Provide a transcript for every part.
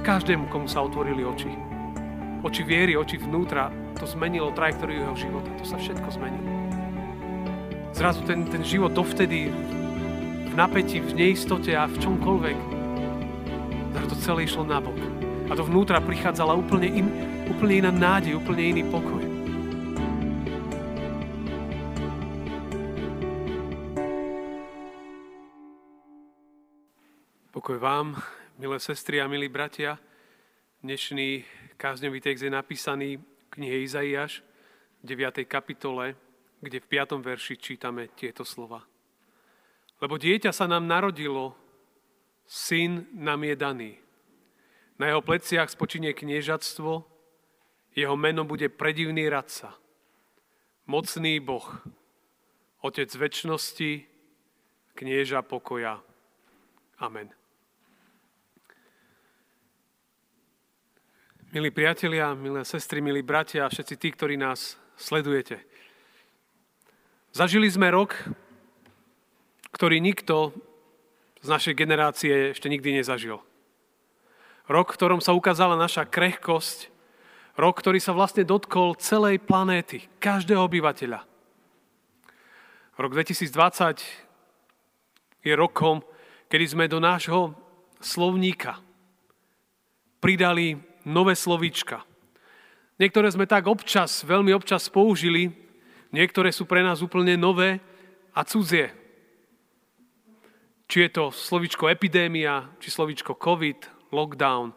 Každému, komu sa otvorili oči. Oči viery, oči vnútra, to zmenilo trajektóriu jeho života. To sa všetko zmenilo. Zrazu ten, ten život dovtedy v napätí, v neistote a v čomkoľvek, zrazu to celé išlo nabok. A dovnútra prichádzala úplne, in, úplne iná nádej, úplne iný pokoj. Pokoj vám, milé sestry a milí bratia. Dnešný kázňový text je napísaný v knihe Izaiáš, 9. kapitole, kde v 5. verši čítame tieto slova. Lebo dieťa sa nám narodilo, syn nám je daný. Na jeho pleciach spočinie kniežatstvo, jeho meno bude predivný radca, mocný Boh, Otec väčšnosti, knieža pokoja. Amen. Milí priatelia, milé sestry, milí bratia a všetci tí, ktorí nás sledujete. Zažili sme rok, ktorý nikto z našej generácie ešte nikdy nezažil. Rok, v ktorom sa ukázala naša krehkosť, rok, ktorý sa vlastne dotkol celej planéty, každého obyvateľa. Rok 2020 je rokom, kedy sme do nášho slovníka pridali nové slovíčka. Niektoré sme tak občas, veľmi občas použili, niektoré sú pre nás úplne nové a cudzie. Či je to slovíčko epidémia, či slovíčko COVID, lockdown,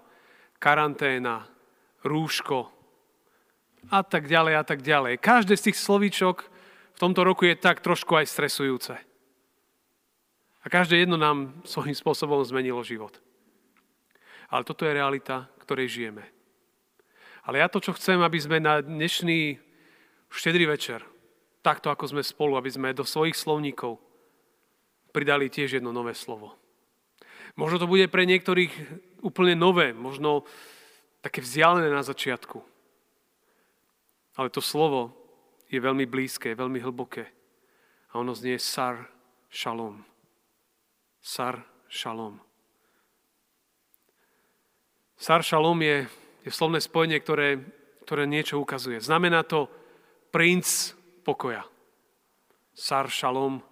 karanténa, rúško a tak ďalej a tak ďalej. Každé z tých slovíčok v tomto roku je tak trošku aj stresujúce. A každé jedno nám svojím spôsobom zmenilo život. Ale toto je realita, ktorej žijeme. Ale ja to, čo chcem, aby sme na dnešný štedrý večer, takto ako sme spolu, aby sme do svojich slovníkov pridali tiež jedno nové slovo. Možno to bude pre niektorých úplne nové, možno také vzdialené na začiatku. Ale to slovo je veľmi blízke, veľmi hlboké. A ono znie sar šalom. Sar šalom. Sar Shalom je, je slovné spojenie, ktoré, ktoré niečo ukazuje. Znamená to princ pokoja. Sar Shalom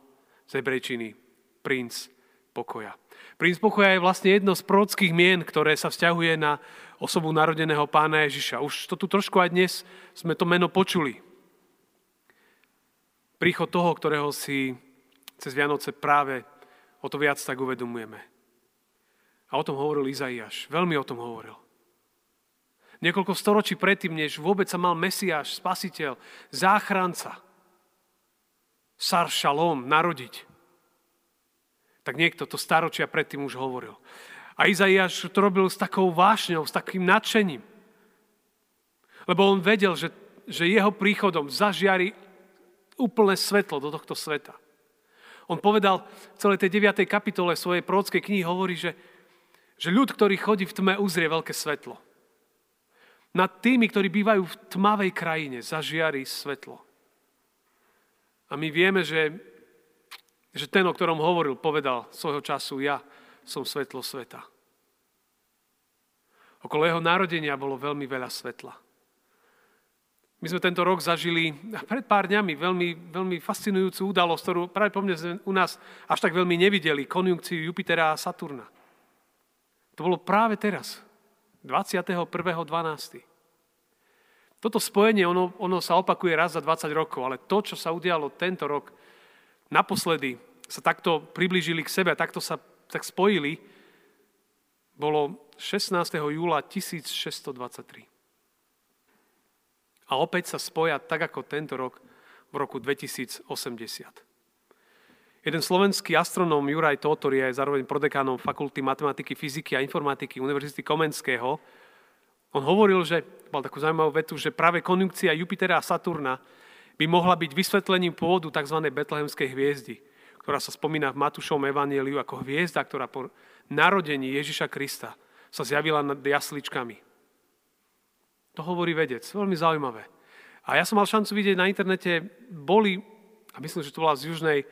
z hebrejčiny. Princ pokoja. Princ pokoja je vlastne jedno z prorockých mien, ktoré sa vzťahuje na osobu narodeného pána Ježiša. Už to tu trošku aj dnes sme to meno počuli. Príchod toho, ktorého si cez Vianoce práve o to viac tak uvedomujeme. A o tom hovoril Izaiáš. Veľmi o tom hovoril. Niekoľko storočí predtým, než vôbec sa mal Mesiáš, spasiteľ, záchranca, Sar Shalom, narodiť, tak niekto to staročia predtým už hovoril. A Izaiáš to robil s takou vášňou, s takým nadšením. Lebo on vedel, že, že jeho príchodom zažiari úplné svetlo do tohto sveta. On povedal v celej tej 9. kapitole svojej prorockej knihy, hovorí, že že ľud, ktorý chodí v tme, uzrie veľké svetlo. Nad tými, ktorí bývajú v tmavej krajine, zažiari svetlo. A my vieme, že, že ten, o ktorom hovoril, povedal svojho času, ja som svetlo sveta. Okolo jeho narodenia bolo veľmi veľa svetla. My sme tento rok zažili pred pár dňami veľmi, veľmi fascinujúcu udalosť, ktorú práve po mne u nás až tak veľmi nevideli, konjunkciu Jupitera a Saturna. To bolo práve teraz, 21.12. Toto spojenie, ono, ono sa opakuje raz za 20 rokov, ale to, čo sa udialo tento rok, naposledy sa takto priblížili k sebe, takto sa tak spojili, bolo 16. júla 1623. A opäť sa spoja tak ako tento rok v roku 2080. Jeden slovenský astronóm Juraj Tótor je zároveň prodekánom Fakulty matematiky, fyziky a informatiky Univerzity Komenského. On hovoril, že, mal takú zaujímavú vetu, že práve konjunkcia Jupitera a Saturna by mohla byť vysvetlením pôvodu tzv. betlehemskej hviezdy, ktorá sa spomína v Matúšovom evanieliu ako hviezda, ktorá po narodení Ježiša Krista sa zjavila nad jasličkami. To hovorí vedec. Veľmi zaujímavé. A ja som mal šancu vidieť na internete, boli, a myslím, že to bola z Južnej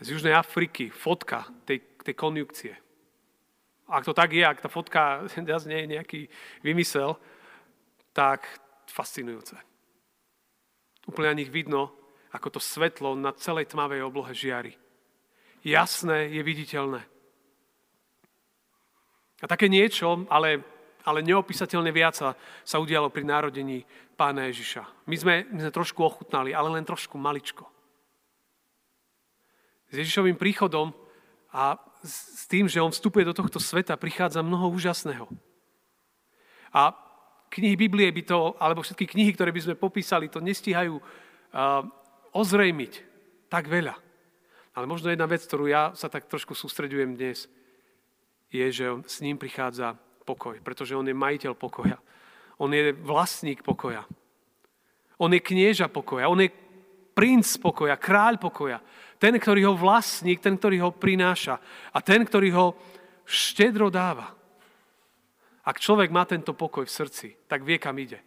z Južnej Afriky, fotka tej, tej konjukcie. Ak to tak je, ak tá fotka nie je nejaký vymysel, tak fascinujúce. Úplne na nich vidno, ako to svetlo na celej tmavej oblohe žiari. Jasné je viditeľné. A také niečo, ale, ale neopísateľne viac sa udialo pri narodení pána Ježiša. My sme, my sme trošku ochutnali, ale len trošku maličko. S Ježišovým príchodom a s tým, že on vstupuje do tohto sveta, prichádza mnoho úžasného. A knihy Biblie by to, alebo všetky knihy, ktoré by sme popísali, to nestihajú uh, ozrejmiť tak veľa. Ale možno jedna vec, ktorú ja sa tak trošku sústredujem dnes, je, že s ním prichádza pokoj, pretože on je majiteľ pokoja. On je vlastník pokoja. On je knieža pokoja. On je princ pokoja, kráľ pokoja. Ten, ktorý ho vlastník, ten, ktorý ho prináša a ten, ktorý ho štedro dáva. Ak človek má tento pokoj v srdci, tak vie, kam ide.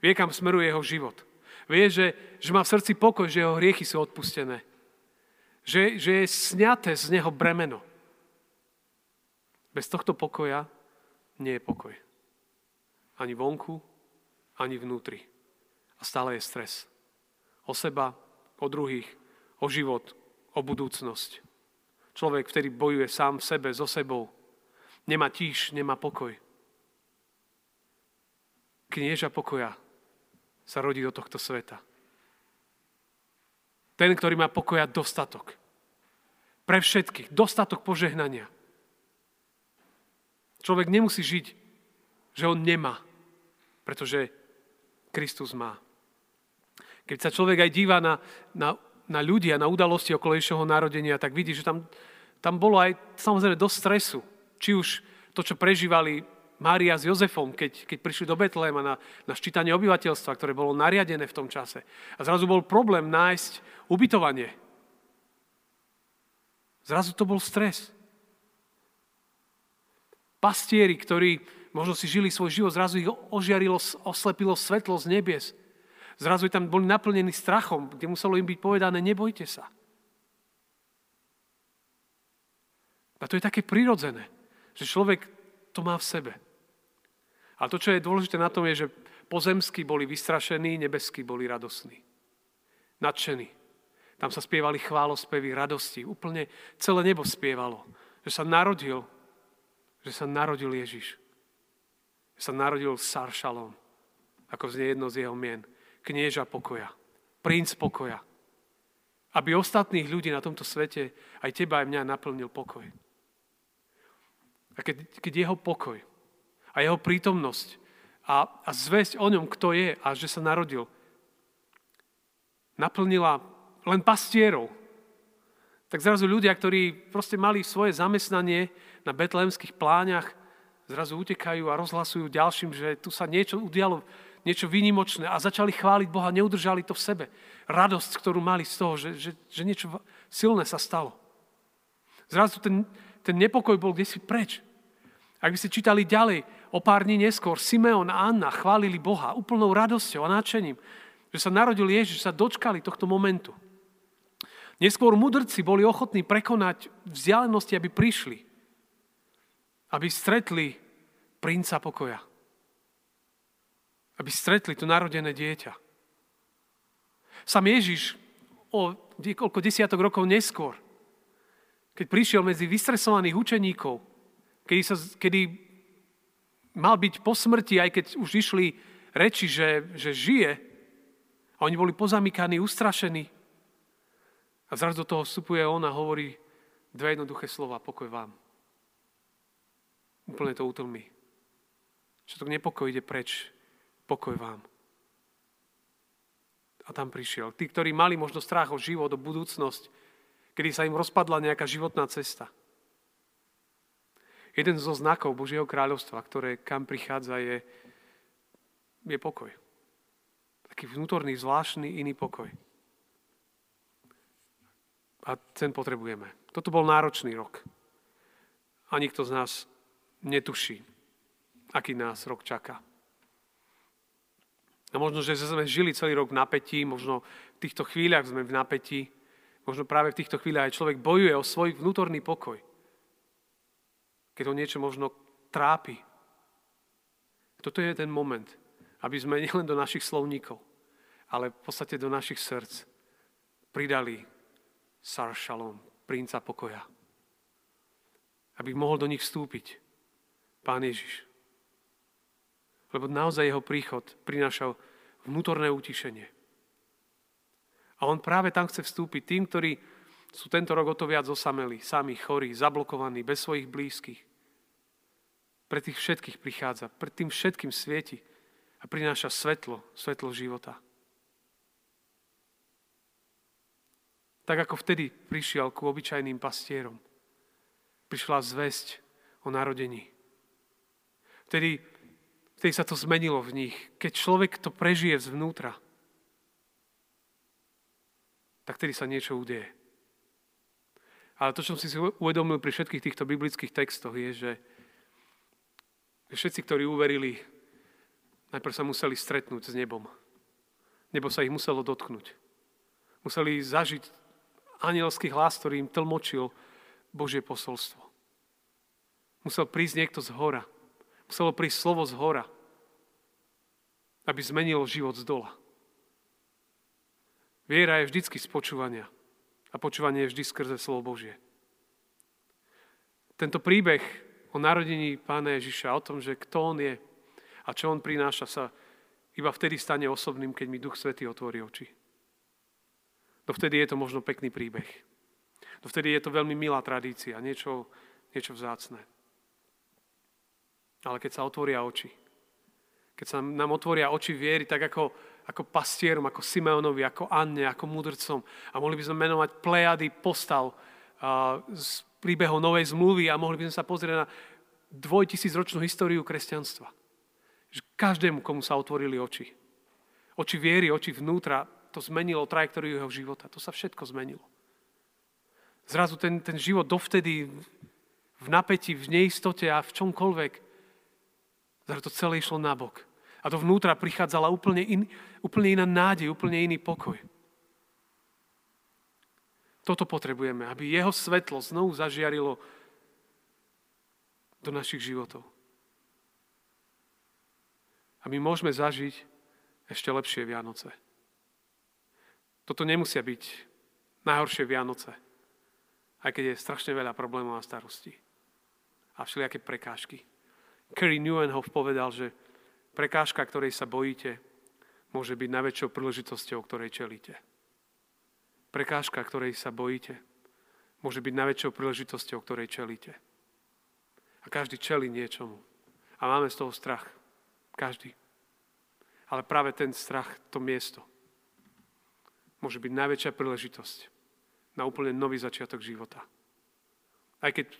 Vie, kam smeruje jeho život. Vie, že, že má v srdci pokoj, že jeho hriechy sú odpustené. Že, že je sňaté z neho bremeno. Bez tohto pokoja nie je pokoj. Ani vonku, ani vnútri. A stále je stres. O seba, o druhých, o život, o budúcnosť. Človek, ktorý bojuje sám v sebe, so sebou, nemá tíž, nemá pokoj. Knieža pokoja sa rodí do tohto sveta. Ten, ktorý má pokoja dostatok. Pre všetkých. Dostatok požehnania. Človek nemusí žiť, že on nemá, pretože Kristus má. Keď sa človek aj díva na, na na ľudia, na udalosti okolo Ježišovho narodenia, tak vidí, že tam, tam bolo aj samozrejme dosť stresu. Či už to, čo prežívali Mária s Jozefom, keď, keď prišli do Betléma na, na ščítanie obyvateľstva, ktoré bolo nariadené v tom čase. A zrazu bol problém nájsť ubytovanie. Zrazu to bol stres. Pastieri, ktorí možno si žili svoj život, zrazu ich ožiarilo, oslepilo svetlo z nebies. Zrazu tam boli naplnení strachom, kde muselo im byť povedané, nebojte sa. A to je také prirodzené, že človek to má v sebe. A to, čo je dôležité na tom, je, že pozemskí boli vystrašení, nebeskí boli radosní. Nadšení. Tam sa spievali chválospevy radosti. Úplne celé nebo spievalo. Že sa narodil, že sa narodil Ježiš. Že sa narodil Sar Shalom, ako znie jedno z jeho mien knieža pokoja, princ pokoja. Aby ostatných ľudí na tomto svete, aj teba, aj mňa naplnil pokoj. A keď, keď jeho pokoj a jeho prítomnosť a, a zväzť o ňom, kto je a že sa narodil, naplnila len pastierov, tak zrazu ľudia, ktorí proste mali svoje zamestnanie na betlémskych pláňach, zrazu utekajú a rozhlasujú ďalším, že tu sa niečo udialo niečo výnimočné a začali chváliť Boha, neudržali to v sebe. Radosť, ktorú mali z toho, že, že, že niečo silné sa stalo. Zrazu ten, ten nepokoj bol kde si preč. Ak by ste čítali ďalej, o pár dní neskôr, Simeon a Anna chválili Boha úplnou radosťou a nadšením, že sa narodil Ježiš, že sa dočkali tohto momentu. Neskôr mudrci boli ochotní prekonať vzdialenosti, aby prišli, aby stretli princa pokoja aby stretli to narodené dieťa. Sam Ježiš o niekoľko desiatok rokov neskôr, keď prišiel medzi vystresovaných učeníkov, kedy, sa, kedy mal byť po smrti, aj keď už išli reči, že, že žije, a oni boli pozamykaní, ustrašení. A zrazu do toho vstupuje on a hovorí dve jednoduché slova, pokoj vám. Úplne to utlmi. Čo to nepokoj ide preč pokoj vám. A tam prišiel. Tí, ktorí mali možno strach o život, o budúcnosť, kedy sa im rozpadla nejaká životná cesta. Jeden zo znakov Božieho kráľovstva, ktoré kam prichádza, je, je pokoj. Taký vnútorný, zvláštny, iný pokoj. A ten potrebujeme. Toto bol náročný rok. A nikto z nás netuší, aký nás rok čaká. A možno, že sme žili celý rok v napätí, možno v týchto chvíľach sme v napätí, možno práve v týchto chvíľach aj človek bojuje o svoj vnútorný pokoj. keď ho niečo možno trápi. Toto je ten moment, aby sme nielen do našich slovníkov, ale v podstate do našich srdc pridali Sar Shalom, princa pokoja. Aby mohol do nich vstúpiť Pán Ježiš. Lebo naozaj jeho príchod prinášal vnútorné utišenie. A on práve tam chce vstúpiť tým, ktorí sú tento rok o to viac osameli, sami chorí, zablokovaní, bez svojich blízkych. Pre tých všetkých prichádza, pred tým všetkým svieti a prináša svetlo, svetlo života. Tak ako vtedy prišiel ku obyčajným pastierom. Prišla zväzť o narodení. Vtedy, vtedy sa to zmenilo v nich. Keď človek to prežije zvnútra, tak vtedy sa niečo udeje. Ale to, čo som si uvedomil pri všetkých týchto biblických textoch, je, že všetci, ktorí uverili, najprv sa museli stretnúť s nebom. Nebo sa ich muselo dotknúť. Museli zažiť anielský hlas, ktorý im tlmočil Božie posolstvo. Musel prísť niekto z hora. Muselo prísť slovo z hora, aby zmenilo život z dola. Viera je vždycky z počúvania. A počúvanie je vždy skrze slovo Božie. Tento príbeh o narodení Pána Ježiša, o tom, že kto On je a čo On prináša, sa iba vtedy stane osobným, keď mi Duch Svetý otvorí oči. Dovtedy je to možno pekný príbeh. Dovtedy je to veľmi milá tradícia, niečo, niečo vzácne. Ale keď sa otvoria oči, keď sa nám otvoria oči viery, tak ako, ako pastierom, ako Simeonovi, ako Anne, ako mudrcom. A mohli by sme menovať plejady postav a, z príbehov Novej zmluvy a mohli by sme sa pozrieť na dvojtisícročnú históriu kresťanstva. Každému, komu sa otvorili oči. Oči viery, oči vnútra, to zmenilo trajektóriu jeho života. To sa všetko zmenilo. Zrazu ten, ten život dovtedy v napätí, v neistote a v čomkoľvek, zrazu to celé išlo nabok. A dovnútra prichádzala úplne, in, úplne iná nádej, úplne iný pokoj. Toto potrebujeme, aby jeho svetlo znovu zažiarilo do našich životov. A my môžeme zažiť ešte lepšie Vianoce. Toto nemusia byť najhoršie Vianoce, aj keď je strašne veľa problémov a starostí. A všelijaké prekážky. Kerry Newenhoff povedal, že prekážka, ktorej sa bojíte, môže byť najväčšou príležitosťou, ktorej čelíte. Prekážka, ktorej sa bojíte, môže byť najväčšou príležitosťou, ktorej čelíte. A každý čelí niečomu. A máme z toho strach. Každý. Ale práve ten strach, to miesto, môže byť najväčšia príležitosť na úplne nový začiatok života. Aj keď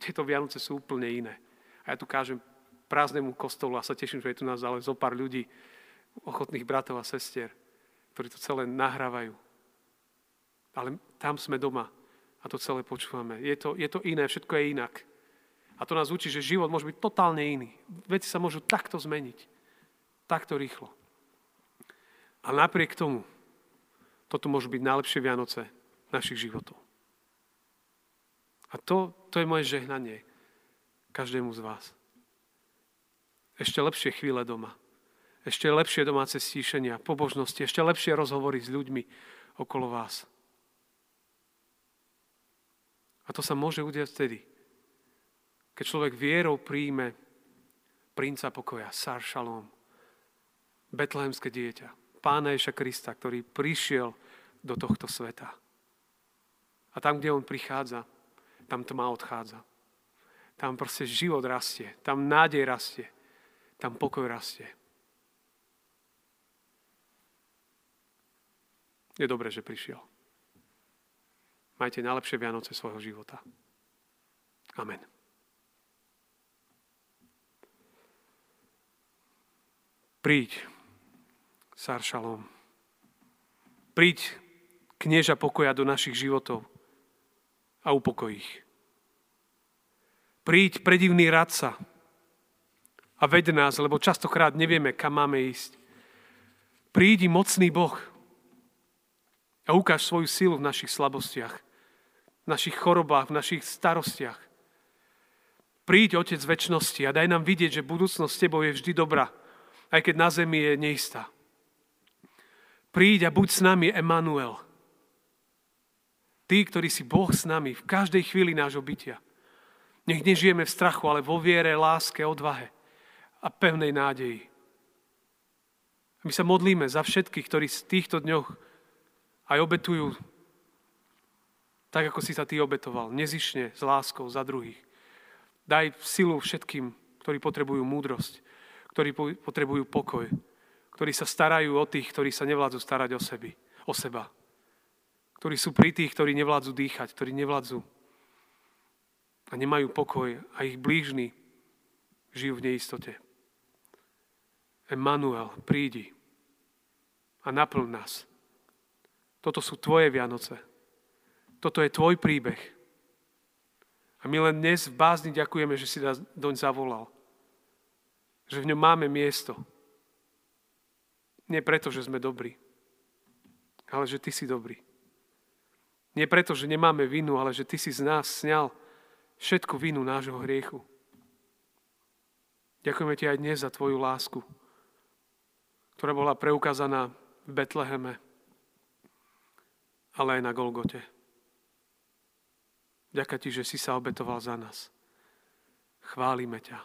tieto Vianoce sú úplne iné. A ja tu kážem prázdnemu kostolu a sa teším, že je tu nás ale zo pár ľudí, ochotných bratov a sestier, ktorí to celé nahrávajú. Ale tam sme doma a to celé počúvame. Je to, je to iné, všetko je inak. A to nás učí, že život môže byť totálne iný. Veci sa môžu takto zmeniť. Takto rýchlo. A napriek tomu toto môžu byť najlepšie Vianoce našich životov. A to, to je moje žehnanie každému z vás. Ešte lepšie chvíle doma. Ešte lepšie domáce stíšenia, pobožnosti, ešte lepšie rozhovory s ľuďmi okolo vás. A to sa môže udiať vtedy, keď človek vierou príjme princa pokoja, Sar Shalom, betlehemské dieťa, Pána Ježa Krista, ktorý prišiel do tohto sveta. A tam, kde on prichádza, tam tma odchádza. Tam proste život rastie, tam nádej rastie, tam pokoj rastie. Je dobré, že prišiel. Majte najlepšie Vianoce svojho života. Amen. Príď, Sar Shalom. Príď, knieža pokoja do našich životov a upokoj ich. Príď, predivný radca a ved nás, lebo častokrát nevieme, kam máme ísť. Prídi, mocný Boh a ukáž svoju silu v našich slabostiach, v našich chorobách, v našich starostiach. Príď, Otec väčšnosti, a daj nám vidieť, že budúcnosť s Tebou je vždy dobrá, aj keď na zemi je neistá. Príď a buď s nami, Emanuel. Tí, ktorí si Boh s nami v každej chvíli nášho bytia. Nech nežijeme v strachu, ale vo viere, láske, odvahe a pevnej nádeji. My sa modlíme za všetkých, ktorí v týchto dňoch aj obetujú tak, ako si sa ty obetoval, nezišne, s láskou za druhých. Daj silu všetkým, ktorí potrebujú múdrosť, ktorí potrebujú pokoj, ktorí sa starajú o tých, ktorí sa nevládzu starať o, sebi, o seba. Ktorí sú pri tých, ktorí nevládzu dýchať, ktorí nevládzu a nemajú pokoj a ich blížni žijú v neistote. Emanuel, prídi a naplň nás. Toto sú tvoje Vianoce. Toto je tvoj príbeh. A my len dnes v bázni ďakujeme, že si nás doň zavolal. Že v ňom máme miesto. Nie preto, že sme dobrí, ale že ty si dobrý. Nie preto, že nemáme vinu, ale že ty si z nás sňal všetku vinu nášho hriechu. Ďakujeme ti aj dnes za tvoju lásku, ktorá bola preukázaná v Betleheme, ale aj na Golgote. Ďakujem ti, že si sa obetoval za nás. Chválime ťa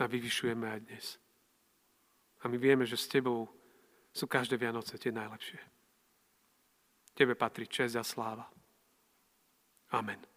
a vyvyšujeme aj dnes. A my vieme, že s tebou sú každé Vianoce tie najlepšie. Tebe patrí čest a sláva. Amen.